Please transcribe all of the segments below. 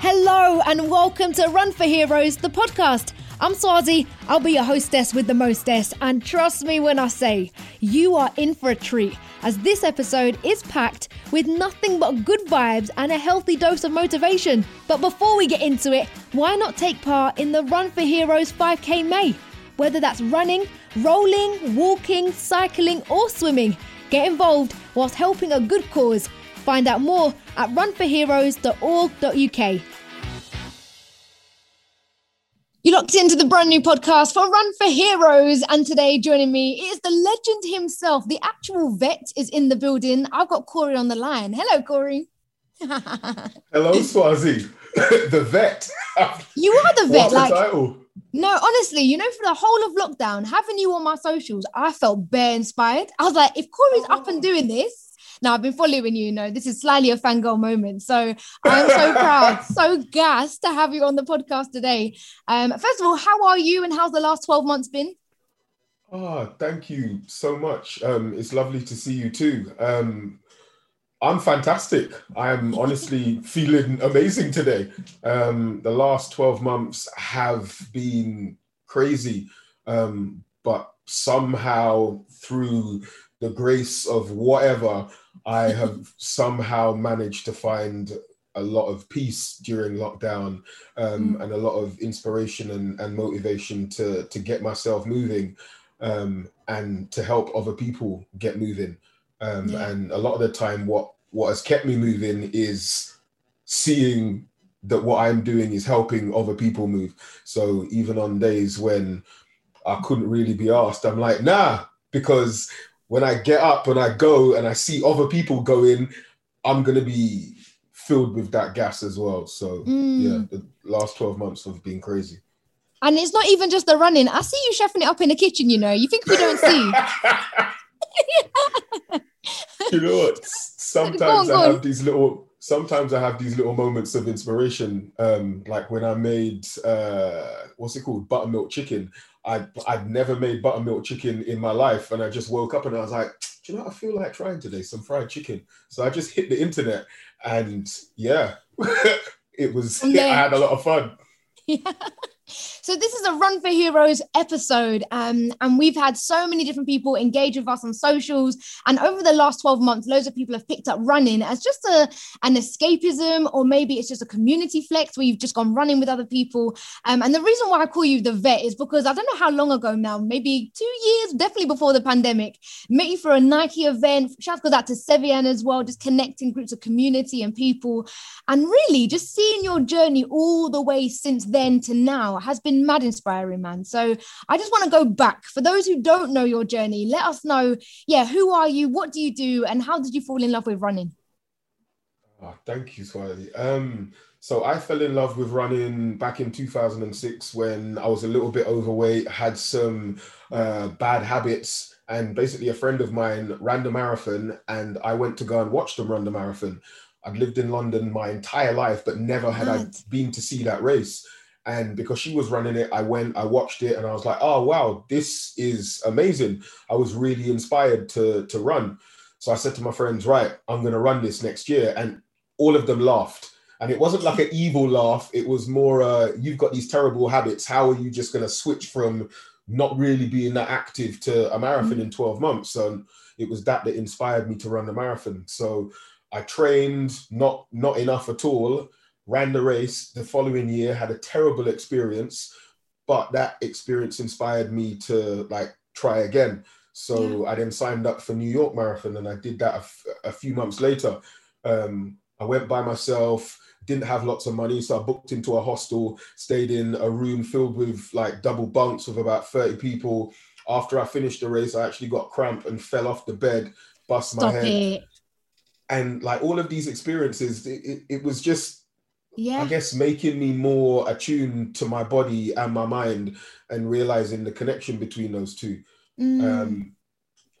Hello and welcome to Run for Heroes, the podcast. I'm Swazi, I'll be your hostess with the mostess, and trust me when I say, you are in for a treat, as this episode is packed with nothing but good vibes and a healthy dose of motivation. But before we get into it, why not take part in the Run for Heroes 5K May? Whether that's running, rolling, walking, cycling, or swimming, get involved whilst helping a good cause. Find out more at runforheroes.org.uk. You locked into the brand new podcast for Run for Heroes, and today joining me is the legend himself. The actual vet is in the building. I've got Corey on the line. Hello, Corey. Hello, Swazi, the vet. You are the vet. What a like, title. no, honestly, you know, for the whole of lockdown, having you on my socials, I felt bare inspired. I was like, if Corey's up and oh. doing this, now I've been following you, you know, this is slightly a fangirl moment. So I'm so proud, so gassed to have you on the podcast today. Um, first of all, how are you and how's the last 12 months been? Ah, thank you so much. Um, it's lovely to see you too. Um, I'm fantastic. I am honestly feeling amazing today. Um, the last 12 months have been crazy, um, but somehow through the grace of whatever, I have somehow managed to find a lot of peace during lockdown um, and a lot of inspiration and, and motivation to, to get myself moving um, and to help other people get moving. Um, Yeah. And a lot of the time, what what has kept me moving is seeing that what I'm doing is helping other people move. So even on days when I couldn't really be asked, I'm like, nah, because when I get up and I go and I see other people going, I'm gonna be filled with that gas as well. So Mm. yeah, the last 12 months have been crazy. And it's not even just the running. I see you chefing it up in the kitchen, you know. You think we don't see? you know what? Sometimes Go on, go I on. have these little. Sometimes I have these little moments of inspiration. Um, like when I made uh, what's it called, buttermilk chicken. I I'd never made buttermilk chicken in my life, and I just woke up and I was like, do you know what I feel like trying today? Some fried chicken. So I just hit the internet, and yeah, it was. From I had a lot of fun. So this is a Run for Heroes episode, um, and we've had so many different people engage with us on socials. And over the last 12 months, loads of people have picked up running as just a an escapism, or maybe it's just a community flex where you've just gone running with other people. Um, and the reason why I call you the vet is because I don't know how long ago now, maybe two years, definitely before the pandemic, met you for a Nike event. Shout out to Sevian as well, just connecting groups of community and people. And really, just seeing your journey all the way since then to now has been mad inspiring, man. So I just want to go back. For those who don't know your journey, let us know, yeah, who are you? What do you do? And how did you fall in love with running? Oh, thank you, Swiley. Um, so I fell in love with running back in 2006 when I was a little bit overweight, had some uh, bad habits, and basically a friend of mine ran the marathon, and I went to go and watch them run the marathon. I'd lived in London my entire life, but never had I been to see that race. And because she was running it, I went, I watched it, and I was like, oh wow, this is amazing. I was really inspired to to run. So I said to my friends, right, I'm gonna run this next year. And all of them laughed. And it wasn't like an evil laugh. It was more, uh, you've got these terrible habits. How are you just going to switch from not really being that active to a marathon in 12 months? And it was that that inspired me to run the marathon. So I trained not not enough at all, ran the race the following year, had a terrible experience, but that experience inspired me to like try again. So I then signed up for New York Marathon and I did that a, f- a few months later. Um, I went by myself, didn't have lots of money, so I booked into a hostel, stayed in a room filled with like double bunks with about 30 people. After I finished the race, I actually got cramp and fell off the bed, bust my head. it. And like all of these experiences, it, it, it was just Yeah. I guess making me more attuned to my body and my mind and realizing the connection between those two. Mm. Um,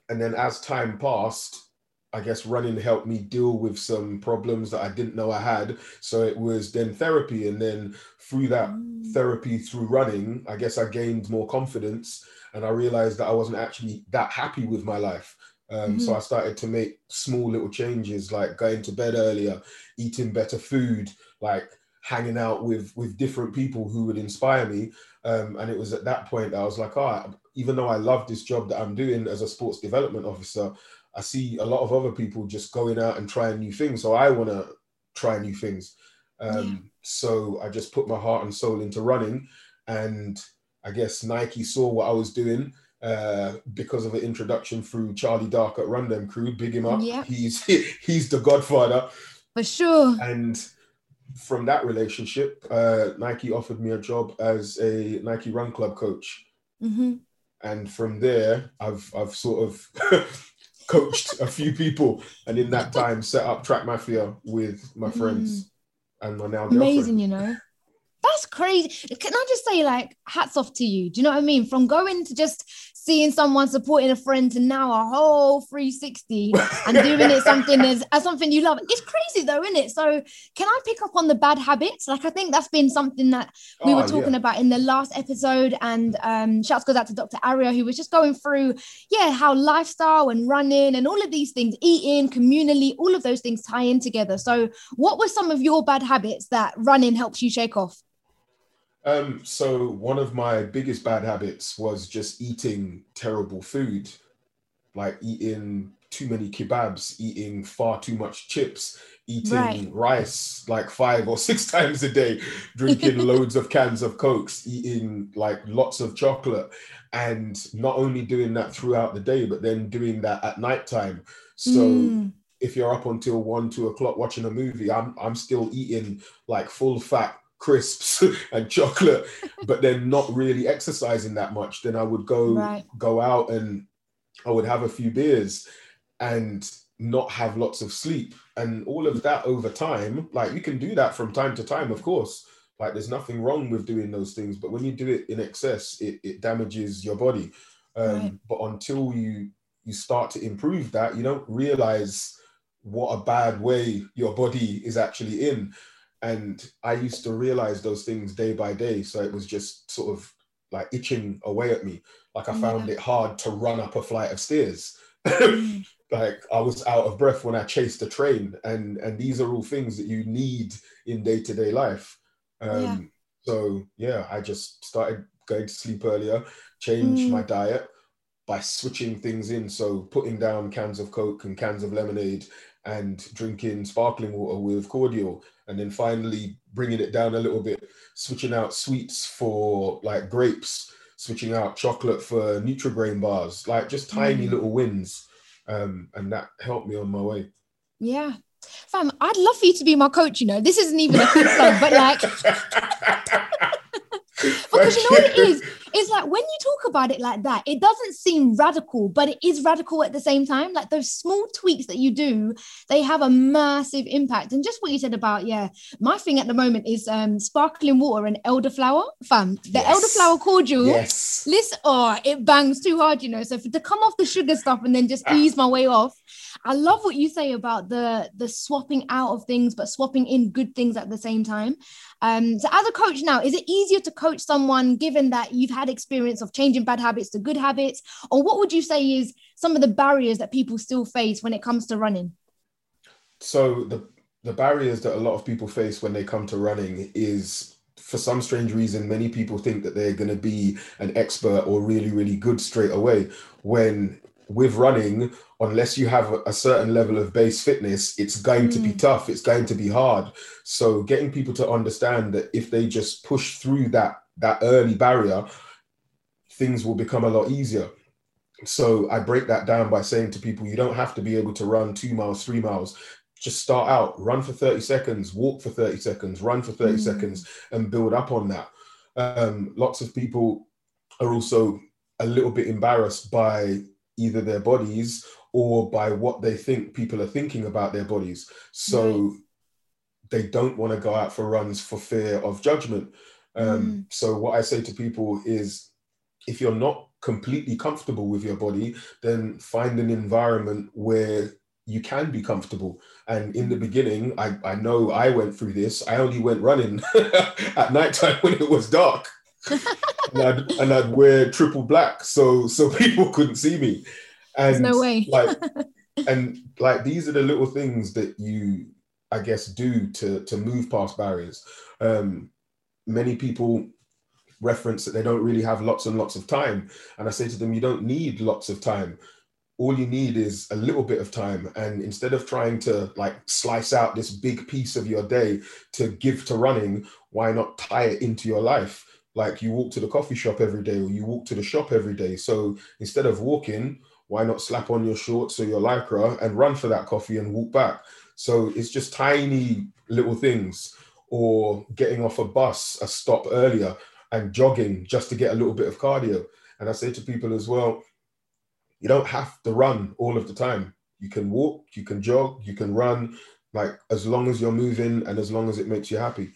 and then as time passed, I guess running helped me deal with some problems that I didn't know I had. So it was then therapy. And then through that Mm. therapy, through running, I guess I gained more confidence and I realized that I wasn't actually that happy with my life. Um, So I started to make small little changes like going to bed earlier, eating better food, like hanging out with with different people who would inspire me. Um, and it was at that point that I was like, oh, even though I love this job that I'm doing as a sports development officer, I see a lot of other people just going out and trying new things. So I want to try new things. Um, yeah. So I just put my heart and soul into running. And I guess Nike saw what I was doing uh, because of an introduction through Charlie Dark at Run Dem Crew. Big him up. Yeah. He's he's the godfather. For sure. And from that relationship, uh, Nike offered me a job as a Nike Run Club coach. Mm-hmm. And from there, I've I've sort of coached a few people, and in that time, set up Track Mafia with my friends mm. and my now amazing. You know, that's crazy. Can I just say, like, hats off to you? Do you know what I mean? From going to just seeing someone supporting a friend to now a whole 360 and doing it something as, as something you love. It's crazy though, isn't it? So can I pick up on the bad habits? Like I think that's been something that we oh, were talking yeah. about in the last episode. And um shouts goes out to Dr. Aria, who was just going through, yeah, how lifestyle and running and all of these things, eating, communally, all of those things tie in together. So what were some of your bad habits that running helps you shake off? Um, so one of my biggest bad habits was just eating terrible food, like eating too many kebabs, eating far too much chips, eating right. rice like five or six times a day, drinking loads of cans of cokes, eating like lots of chocolate, and not only doing that throughout the day, but then doing that at nighttime. So mm. if you're up until one, two o'clock watching a movie, I'm I'm still eating like full fat crisps and chocolate, but then not really exercising that much, then I would go right. go out and I would have a few beers and not have lots of sleep. And all of that over time, like you can do that from time to time, of course. Like there's nothing wrong with doing those things, but when you do it in excess, it, it damages your body. Um, right. But until you you start to improve that, you don't realize what a bad way your body is actually in and I used to realize those things day by day. So it was just sort of like itching away at me. Like I found yeah. it hard to run up a flight of stairs. Mm. like I was out of breath when I chased a train, and and these are all things that you need in day to day life. Um, yeah. So yeah, I just started going to sleep earlier, changed mm. my diet by switching things in. So putting down cans of Coke and cans of lemonade and drinking sparkling water with cordial and then finally bringing it down a little bit switching out sweets for like grapes switching out chocolate for Nutrigrain bars like just tiny mm. little wins um, and that helped me on my way. Yeah. Fam i'd love for you to be my coach you know? This isn't even a good song but like because you know what it is it's like when you talk about it like that it doesn't seem radical but it is radical at the same time. Like those small tweaks that you do they have a massive impact. And just what you said about yeah my thing at the moment is um sparkling water and elderflower. Fam the yes. elderflower cordial yes. listen oh it bangs too hard you know. So for, to come off the sugar stuff and then just ah. ease my way off I love what you say about the the swapping out of things, but swapping in good things at the same time. Um, so, as a coach now, is it easier to coach someone given that you've had experience of changing bad habits to good habits, or what would you say is some of the barriers that people still face when it comes to running? So the the barriers that a lot of people face when they come to running is for some strange reason, many people think that they're going to be an expert or really, really good straight away. When with running, unless you have a certain level of base fitness, it's going mm. to be mm. tough. It's going to be hard. So getting people to understand that if they just push through that that early barrier, things will become a lot easier. So I break that down by saying to people, you don't have to be able to run two miles, three miles. Just start out, run for 30 seconds, walk for 30 seconds, run for 30 mm. seconds, and build up on that. Um, lots of people are also a little bit embarrassed by either their bodies or by what they think people are thinking about their bodies. So right. they don't want to go out for runs for fear of judgment. Um, mm. So what I say to people is, if you're not completely comfortable with your body, then find an environment where you can be comfortable. And in the beginning, I, I know I went through this. I only went running at nighttime when it was dark and, I'd, and I'd wear triple black so so people couldn't see me. And There's no way. like and like these are the little things that you I guess, do to to move past barriers. Um, many people reference that they don't really have lots and lots of time, and I say to them, you don't need lots of time. All you need is a little bit of time, and instead of trying to like slice out this big piece of your day to give to running, why not tie it into your life? Like you walk to the coffee shop every day, or you walk to the shop every day. So instead of walking, why not slap on your shorts or your lycra and run for that coffee and walk back? So it's just tiny little things, or getting off a bus a stop earlier and jogging just to get a little bit of cardio. And I say to people as well, you don't have to run all of the time. You can walk, you can jog, you can run, like as long as you're moving and as long as it makes you happy.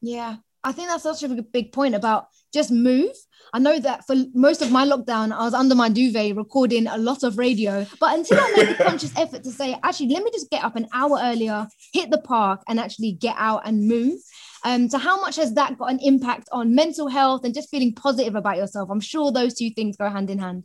Yeah, I think that's such a big point about just move. I know that for most of my lockdown, I was under my duvet recording a lot of radio. But until I made the conscious effort to say, actually, let me just get up an hour earlier, hit the park, and actually get out and move. Um, so, how much has that got an impact on mental health and just feeling positive about yourself? I'm sure those two things go hand in hand.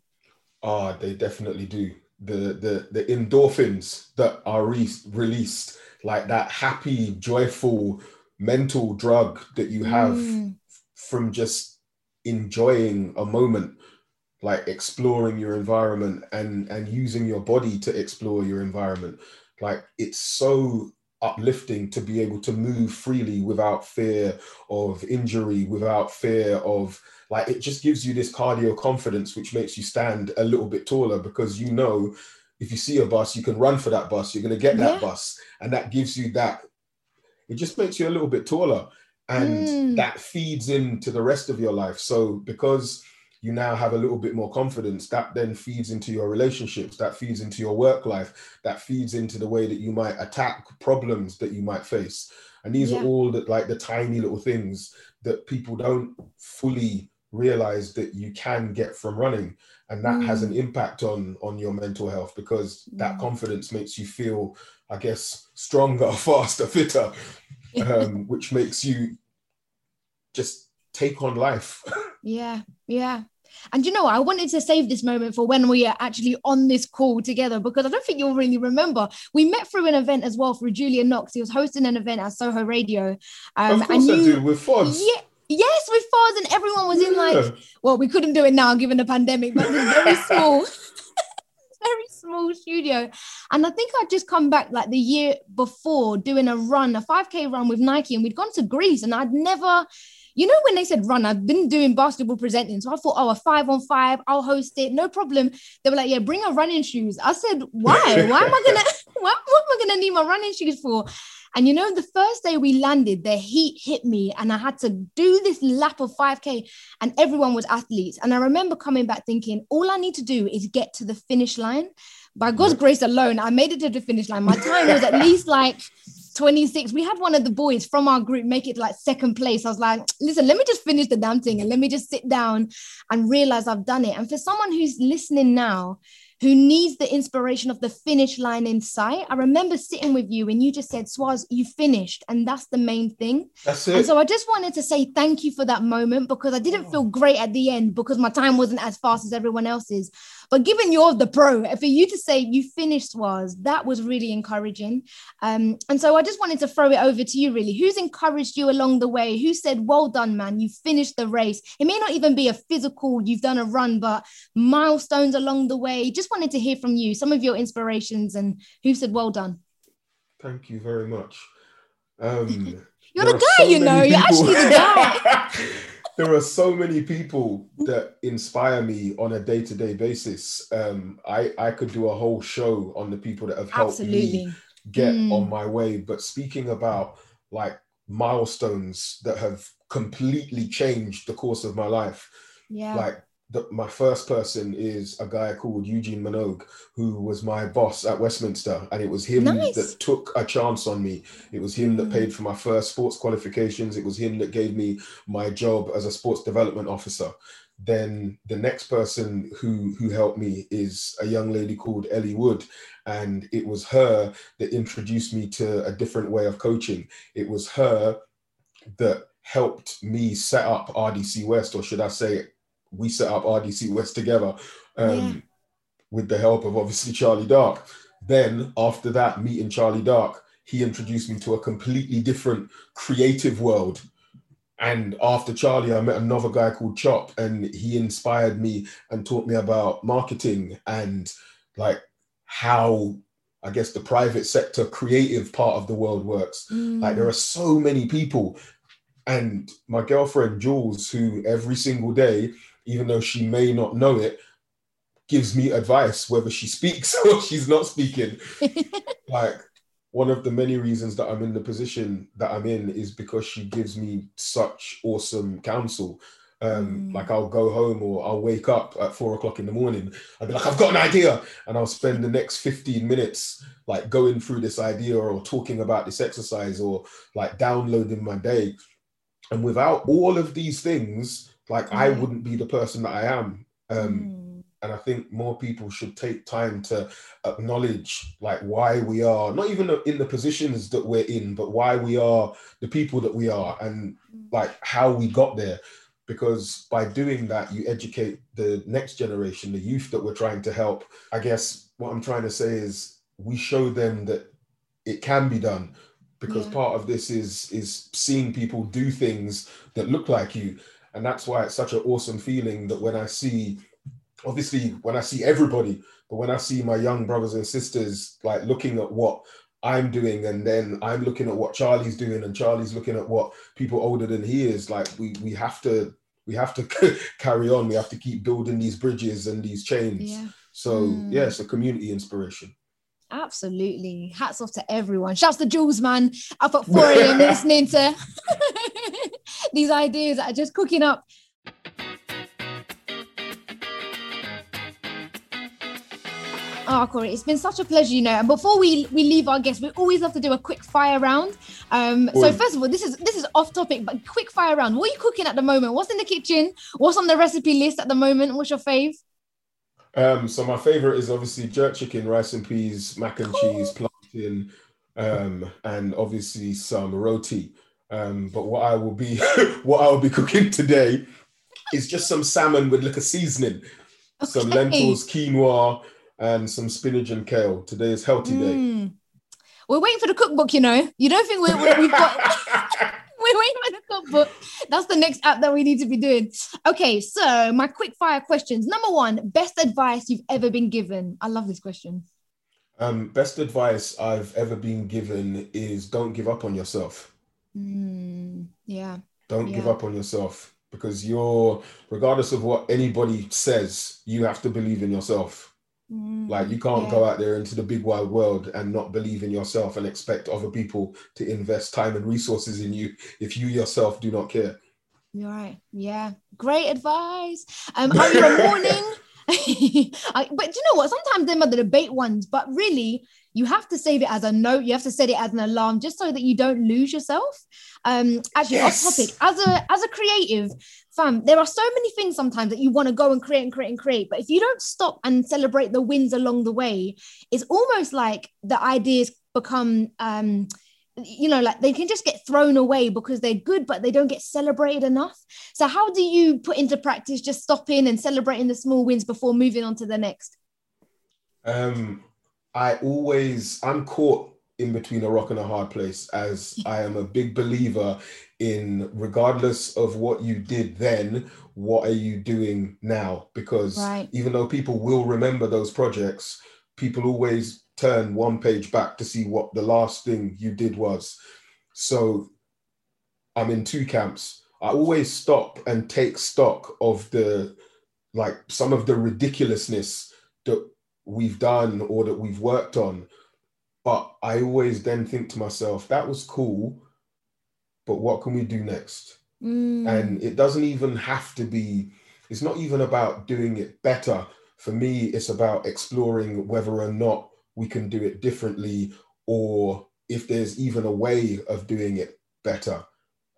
Ah, oh, they definitely do. The the the endorphins that are re- released, like that happy, joyful mental drug that you have mm. from just enjoying a moment like exploring your environment and and using your body to explore your environment like it's so uplifting to be able to move freely without fear of injury without fear of like it just gives you this cardio confidence which makes you stand a little bit taller because you know if you see a bus you can run for that bus you're going to get that yeah. bus and that gives you that it just makes you a little bit taller and mm. that feeds into the rest of your life so because you now have a little bit more confidence that then feeds into your relationships that feeds into your work life that feeds into the way that you might attack problems that you might face and these yeah. are all that like the tiny little things that people don't fully realize that you can get from running and that mm. has an mm. impact on on your mental health because that mm. confidence makes you feel i guess stronger faster fitter um, which makes you just take on life yeah yeah and you know, I wanted to save this moment for when we are actually on this call together because I don't think you'll really remember. We met through an event as well through Julian Knox. He was hosting an event at Soho Radio. Um, of course and you, I do with Foz. Yeah, Yes, with Foz, and everyone was yeah. in like, well, we couldn't do it now given the pandemic, but this very small, very small studio. And I think I'd just come back like the year before doing a run, a 5K run with Nike, and we'd gone to Greece, and I'd never. You know, when they said run, I've been doing basketball presenting. So I thought, oh, a five on five, I'll host it, no problem. They were like, yeah, bring a running shoes. I said, why? Why am I gonna what, what am I gonna need my running shoes for? And you know, the first day we landed, the heat hit me and I had to do this lap of 5K and everyone was athletes. And I remember coming back thinking, all I need to do is get to the finish line. By God's mm-hmm. grace alone, I made it to the finish line. My time was at least like 26. We had one of the boys from our group make it like second place. I was like, listen, let me just finish the damn thing and let me just sit down and realize I've done it. And for someone who's listening now, who needs the inspiration of the finish line in sight. I remember sitting with you and you just said, Swaz, you finished. And that's the main thing. That's it. And so I just wanted to say thank you for that moment because I didn't oh. feel great at the end because my time wasn't as fast as everyone else's. But given you're the pro, for you to say you finished was that was really encouraging. Um, and so I just wanted to throw it over to you, really. Who's encouraged you along the way? Who said, Well done, man, you finished the race? It may not even be a physical, you've done a run, but milestones along the way. Just wanted to hear from you some of your inspirations and who said, Well done. Thank you very much. Um, You're the guy, so you know, people. you're actually the guy. there are so many people that inspire me on a day-to-day basis. Um, I I could do a whole show on the people that have helped Absolutely. me get mm. on my way. But speaking about like milestones that have completely changed the course of my life, yeah, like the, my first person is a guy called Eugene Minogue, who was my boss at Westminster, and it was him nice. that took a chance on me. It was him that hmm. paid for my first sports qualifications. It was him that gave me my job as a sports development officer. Then the next person who who helped me is a young lady called Ellie Wood, and it was her that introduced me to a different way of coaching. It was her that helped me set up RDC West, or should I say we set up RDC West together um, yeah. with the help of obviously Charlie Dark. Then after that, meeting Charlie Dark, he introduced me to a completely different creative world. And after Charlie, I met another guy called Chop, and he inspired me and taught me about marketing and like how I guess the private sector creative part of the world works. Mm. Like there are so many people. And my girlfriend Jules, who every single day, even though she may not know it, gives me advice whether she speaks or she's not speaking. like one of the many reasons that I'm in the position that I'm in is because she gives me such awesome counsel. Um, mm. Like I'll go home or I'll wake up at four o'clock in the morning. I'll be like, I've got an idea, and I'll spend the next fifteen minutes like going through this idea or talking about this exercise or like downloading my day. And without all of these things, like mm. I wouldn't be the person that I am. Um, mm and i think more people should take time to acknowledge like why we are not even in the positions that we're in but why we are the people that we are and like how we got there because by doing that you educate the next generation the youth that we're trying to help i guess what i'm trying to say is we show them that it can be done because yeah. part of this is is seeing people do things that look like you and that's why it's such an awesome feeling that when i see obviously when I see everybody, but when I see my young brothers and sisters like looking at what I'm doing, and then I'm looking at what Charlie's doing, and Charlie's looking at what people older than he is, like we we have to we have to carry on. We have to keep building these bridges and these chains. Yeah. So mm. yeah, it's a community inspiration. Absolutely. Hats off to everyone. Shouts to Jules, man. Up at 4 a.m. listening to these ideas that are just cooking up. Oh, Corey, it's been such a pleasure, you know. And before we we leave our guests, we always love to do a quick fire round. Um, so first of all, this is this is off topic, but quick fire round. What are you cooking at the moment? What's in the kitchen? What's on the recipe list at the moment? What's your fave? Um, so my favorite is obviously jerk chicken, rice and peas, mac and cheese, plantain, um, and obviously some roti. Um, but what I will be what I will be cooking today is just some salmon with like a seasoning, okay. some lentils, quinoa, and some spinach and kale. Today is healthy mm. day. We're waiting for the cookbook, you know. You don't think we're, we've got. we're waiting for the cookbook. That's the next app that we need to be doing. Okay, so my quick fire questions. Number one, best advice you've ever been given. I love this question. Um, best advice I've ever been given is don't give up on yourself. Mm, yeah. Don't yeah. give up on yourself because you're, regardless of what anybody says, you have to believe in yourself. Mm, like you can't yeah. go out there into the big wide world and not believe in yourself and expect other people to invest time and resources in you if you yourself do not care. You're right. Yeah. Great advice. Um, you a morning? I, but do you know what? Sometimes them are the debate ones, but really, you have to save it as a note. You have to set it as an alarm, just so that you don't lose yourself. Um, actually, yes. off topic. As a as a creative, fam, there are so many things sometimes that you want to go and create and create and create. But if you don't stop and celebrate the wins along the way, it's almost like the ideas become um you know like they can just get thrown away because they're good but they don't get celebrated enough so how do you put into practice just stopping and celebrating the small wins before moving on to the next um i always i'm caught in between a rock and a hard place as i am a big believer in regardless of what you did then what are you doing now? Because right. even though people will remember those projects people always turn one page back to see what the last thing you did was. So i'm in two camps. I always stop and take stock of the like some of the ridiculousness that we've done or that we've worked on but i always then think to myself that was cool but what can we do next? Mm. And it doesn't even have to be, it's not even about doing it better. For me, it's about exploring whether or not we can do it differently or if there's even a way of doing it better.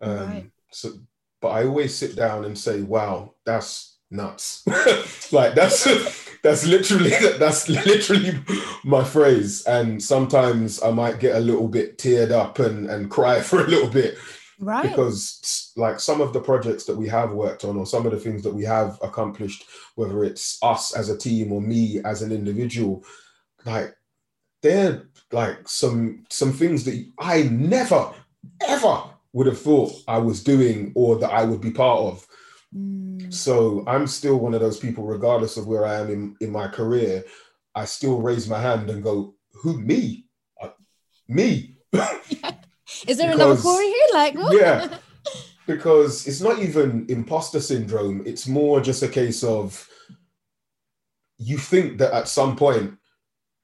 Um, right. So, but I always sit down and say, wow, that's nuts. like that's that's literally that's literally my phrase. And sometimes I might get a little bit teared up and, and cry for a little bit Right. Because like some of the projects that we have worked on or some of the things that we have accomplished, whether it's us as a team or me as an individual, like they're like some some things that I never ever would have thought I was doing or that I would be part of. Mm. So I'm still one of those people, regardless of where I am in, in my career, I still raise my hand and go, Who me? Uh, me. Is there another Because- Corey here? Like, what? Yeah. because it's not even imposter syndrome. It's more just a case of you think that at some point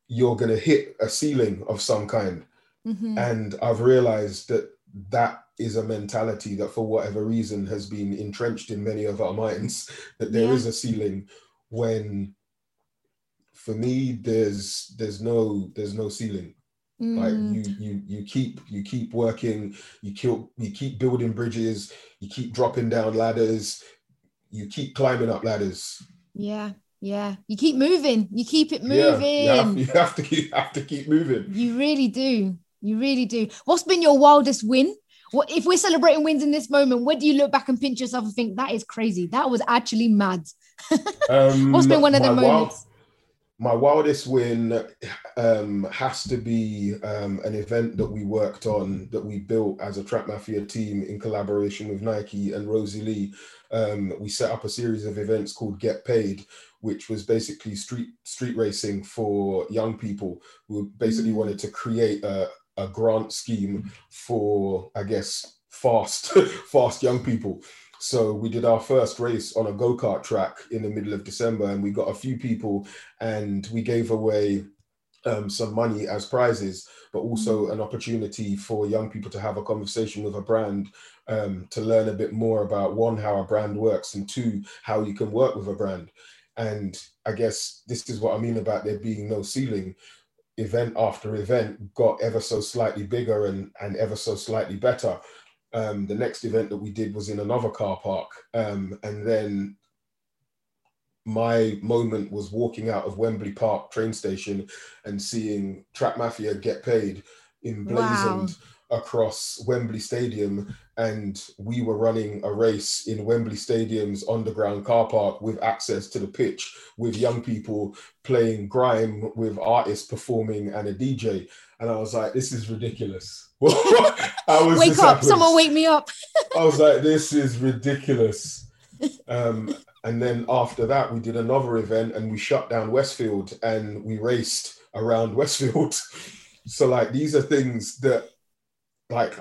you're going to hit a ceiling of some kind. Mhm. And I've realized that that is a mentality that, for whatever reason, has been entrenched in many of our minds that there is Yeah. a ceiling when for me there's there's no there's no ceiling like Mm. you you you keep you keep working you keep you keep building bridges you keep dropping down ladders you keep climbing up ladders Yeah, yeah. You keep moving. You keep it yeah moving. you have, you have to keep have to keep moving You really do. You really do. What's been your wildest win? What if we're celebrating wins in this moment? Where do you look back and pinch yourself and think that is crazy? That was actually mad. um, What's been one of the wild- moments? my wildest win um, has to be um, an event that we worked on that we built as a Track Mafia team in collaboration with Nike and Rosie Lee. Um, we set up a series of events called Get Paid, which was basically street street racing for young people who basically Mm. wanted to create a, a grant scheme for, I guess, fast fast young people. So we did our first race on a go-kart track in the middle of December, and we got a few people, and we gave away um, some money as prizes, but also an opportunity for young people to have a conversation with a brand um, to learn a bit more about one how a brand works, and two how you can work with a brand. And I guess this is what I mean about there being no ceiling. Event after event got ever so slightly bigger and and ever so slightly better um, the next event that we did was in another car park. Um, and then my moment was walking out of Wembley Park train station and seeing Track Mafia get paid emblazoned across Wembley Stadium. And we were running a race in Wembley Stadium's underground car park with access to the pitch with young people playing grime with artists performing and a DJ. And I was like, this is ridiculous. Wake up! happening? Someone wake me up. I was like, this is ridiculous. Um, and then after that, we did another event and we shut down Westfield and we raced around Westfield. so, like, these are things that, like,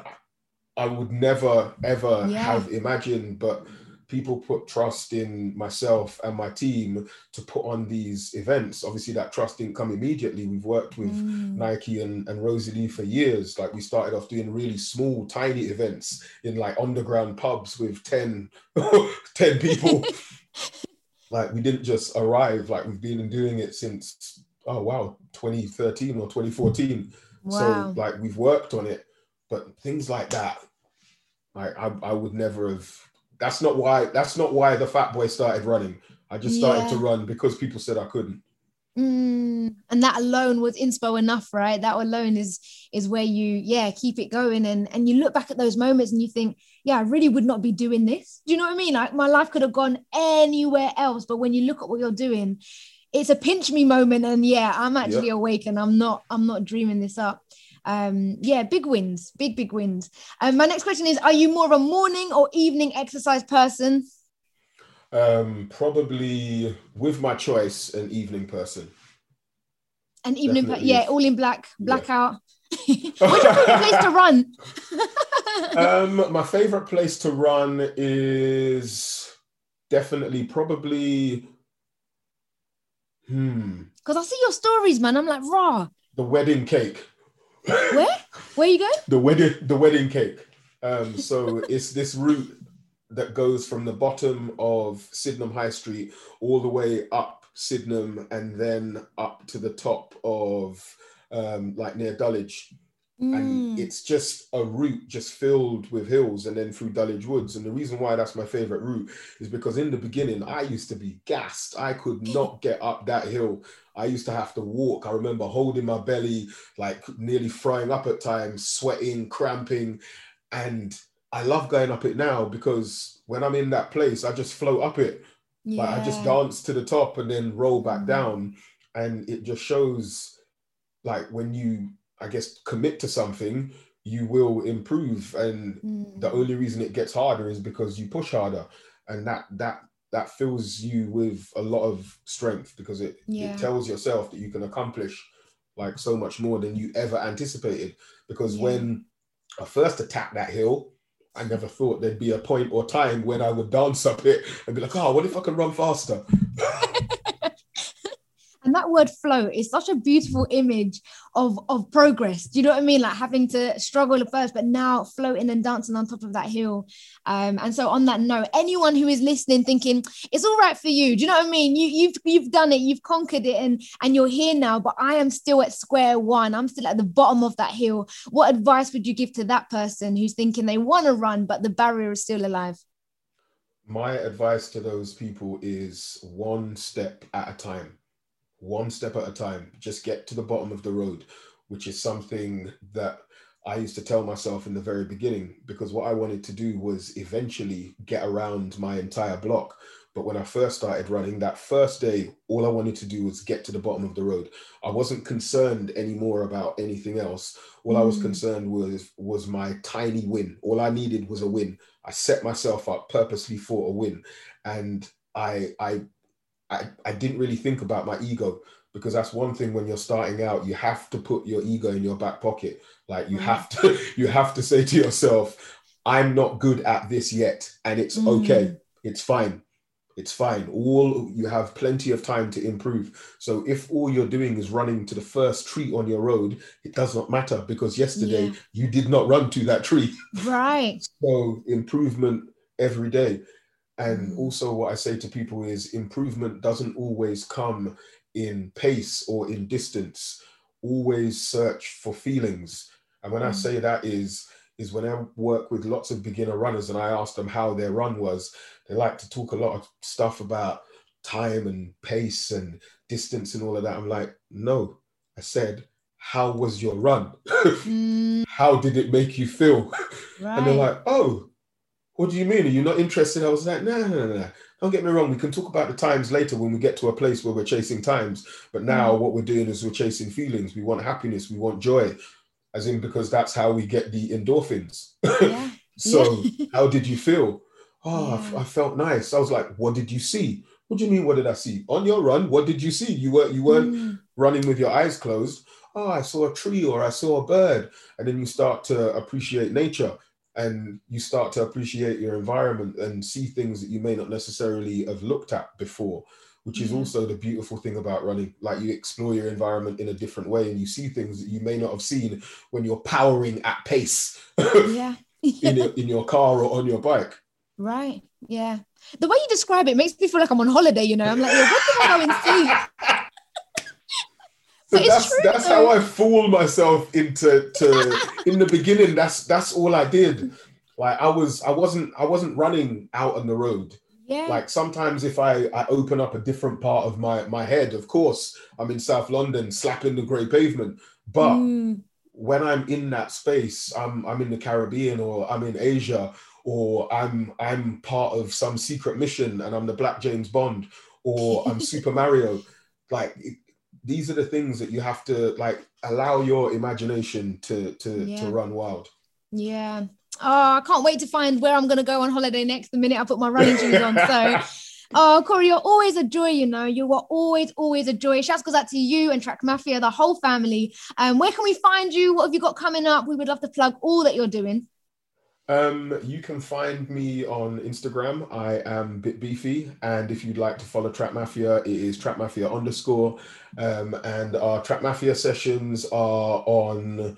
I would never ever Yeah. have imagined, but people put trust in myself and my team to put on these events. Obviously, that trust didn't come immediately. We've worked with Mm. Nike and, and Rosie Lee for years. Like we started off doing really small, tiny events in like underground pubs with 10, 10 people. like we didn't just arrive, like we've been doing it since, oh wow, 2013 or 2014. Wow. So like we've worked on it, but things like that, like I, I would never have, that's not why, that's not why the Fat Boy started running. I just started to run because people said I couldn't. Mm, and that alone was inspo enough, right? That alone is is where you, yeah, keep it going, and and you look back at those moments and you think, yeah, I really would not be doing this. Do you know what I mean? Like my life could have gone anywhere else, but when you look at what you're doing, it's a pinch me moment, and yeah, I'm actually awake, and I'm not, I'm not dreaming this up. Um, yeah, big wins, big big wins. Um, my next question is: Are you more of a morning or evening exercise person? Um, probably with my choice, an evening person. An evening, Definitely yeah, all in black, blackout. Where's your favorite place to run? Um, my favorite place to run is definitely probably hmm Because I see your stories, man. I'm like, raw. the wedding cake. Where? Where you go? the wedding the wedding cake. Um, so it's this route that goes from the bottom of Sydenham High Street all the way up Sydenham and then up to the top of um, like near Dulwich. and Mm, it's just a route just filled with hills and then through Dulwich Woods. And the reason why that's my favorite route is because in the beginning I used to be gassed. I could not get up that hill. I used to have to walk. I remember holding my belly, like nearly frying up at times, sweating, cramping. And I love going up it now because when I'm in that place, I just float up it. yeah. Like I just dance to the top and then roll back Mm. down. And it just shows like when you i guess commit to something you will improve and mm. the only reason it gets harder is because you push harder and that that that fills you with a lot of strength because it, yeah. it tells yourself that you can accomplish like so much more than you ever anticipated because yeah. when i first attacked that hill I never thought there'd be a point or time when I would dance up it and be like, oh, what if I could run faster? and that word flow is such a beautiful image of of progress. Do you know what i mean? Like having to struggle at first but now floating and dancing on top of that hill. Um, and so on that note anyone who is listening thinking it's all right for you. Do you know what i mean? You you've you've done it you've conquered it and and you're here now but i am still at square one. I'm still at the bottom of that hill. What advice would you give to that person who's thinking they want to run but the barrier is still alive? My advice to those people is one step at a time one step at a time, just get to the bottom of the road, which is something that I used to tell myself in the very beginning because what I wanted to do was eventually get around my entire block. But when I first started running, that first day, all I wanted to do was get to the bottom of the road. I wasn't concerned anymore about anything else. All mm. I was mm. concerned with was my tiny win. All I needed was a win. I set myself up purposely for a win. And I I I, I didn't really think about my ego because that's one thing when you're starting out you have to put your ego in your back pocket. Like you mm. have to you have to say to yourself i'm not good at this yet and it's mm. okay. It's fine. It's fine. All you have plenty of time to improve. So if all you're doing is running to the first tree on your road it does not matter because yesterday yeah. you did not run to that tree. Right. So improvement every day and mm. also, what I say to people is improvement doesn't always come in pace or in distance. Always search for feelings. And when mm. I say that is is when I work with lots of beginner runners and I ask them how their run was, they like to talk a lot of stuff about time and pace and distance and all of that. I'm like, no, I said, how was your run? mm. How did it make you feel? Right. And they're like, oh, what do you mean? Are you not interested? I was like, no, no, no, no. Don't get me wrong. We can talk about the times later when we get to a place where we're chasing times. But now mm. what we're doing is we're chasing feelings. We want happiness. We want joy, as in because that's how we get the endorphins. Yeah. so yeah. how did you feel? Oh, yeah. I, I felt nice. I was like, what did you see? What do you mean? What did I see on your run? What did you see? You were you weren't mm. running with your eyes closed. Oh, I saw a tree or I saw a bird, and then you start to appreciate nature and you start to appreciate your environment and see things that you may not necessarily have looked at before which is mm-hmm. also the beautiful thing about running. Like you explore your environment in a different way and you see things that you may not have seen when you're powering at pace yeah. in, your, in your car or on your bike. Right. Yeah. The way you describe it makes me feel like i'm on holiday you know? I'm like yeah, what did i go and see but that's true, that's how I fooled myself into to in the beginning. That's that's all I did. Like I was I wasn't I wasn't running out on the road. Yeah. Like sometimes if I I open up a different part of my my head, of course I'm in South London slapping the grey pavement, but mm. when I'm in that space, I'm I'm in the Caribbean or I'm in Asia or I'm I'm part of some secret mission and I'm the Black James Bond or I'm Super Mario. Like it, these are the things that you have to like allow your imagination to to yeah. to run wild. Yeah. Oh, I can't wait to find where I'm going to go on holiday next the minute I put my running shoes on. So, oh, Corey, you're always a joy, you know. You are always, always a joy. Shouts goes out to you and Track Mafia, the whole family. Um, where can we find you? What have you got coming up? We would love to plug all that you're doing. Um, you can find me on Instagram. I am Bit Beefy, and if you'd like to follow Track Mafia, it is Track Mafia underscore. Um, and our Track Mafia sessions are on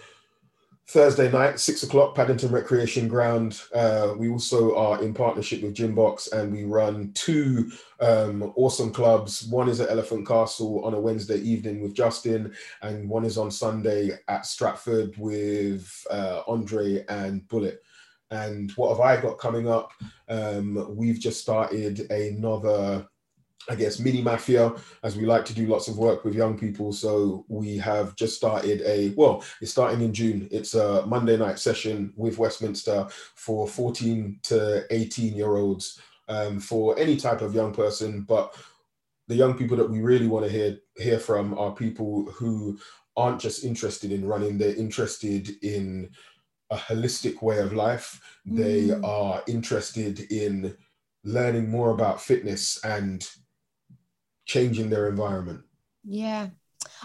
Thursday night, six o'clock, Paddington Recreation Ground. Uh, we also are in partnership with Gymbox, and we run two um, awesome clubs. One is at Elephant Castle on a Wednesday evening with Justin, and one is on Sunday at Stratford with uh, Andre and Bullet. And what have I got coming up? Um, we've just started another, I guess, mini mafia, as we like to do lots of work with young people. So we have just started a, well, it's starting in June. It's a Monday night session with Westminster for 14 to 18 year olds um, for any type of young person. But the young people that we really want to hear hear from are people who aren't just interested in running, they're interested in a holistic way of life. Mm. They are interested in learning more about fitness and changing their environment. Yeah.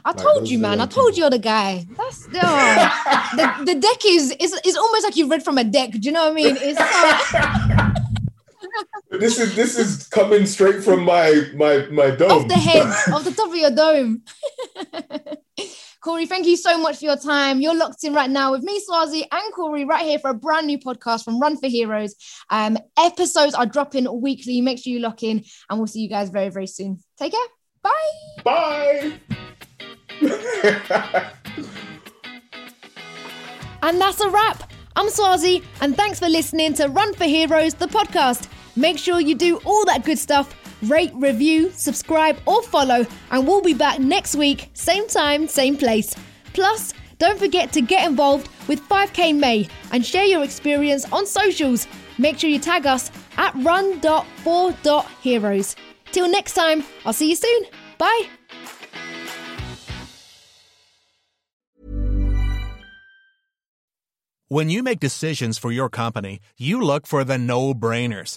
I like told you, man. I told you you're the guy. That's oh, the the deck is is is almost like you've read from a deck. Do you know what I mean? It's uh... this is this is coming straight from my my my dome. Off the head, off the top of your dome. Corey, thank you so much for your time. You're locked in right now with me, Swazi, and Corey, right here for a brand new podcast from Run for Heroes. Um, episodes are dropping weekly. Make sure you lock in, and we'll see you guys very, very soon. Take care. Bye. Bye. and that's a wrap. I'm Swazi, and thanks for listening to Run for Heroes, the podcast. Make sure you do all that good stuff rate, review, subscribe, or follow, and we'll be back next week, same time, same place. Plus, don't forget to get involved with 5K May and share your experience on socials. Make sure you tag us at run.4.heroes. Till next time, I'll see you soon. Bye. When you make decisions for your company, you look for the no brainers.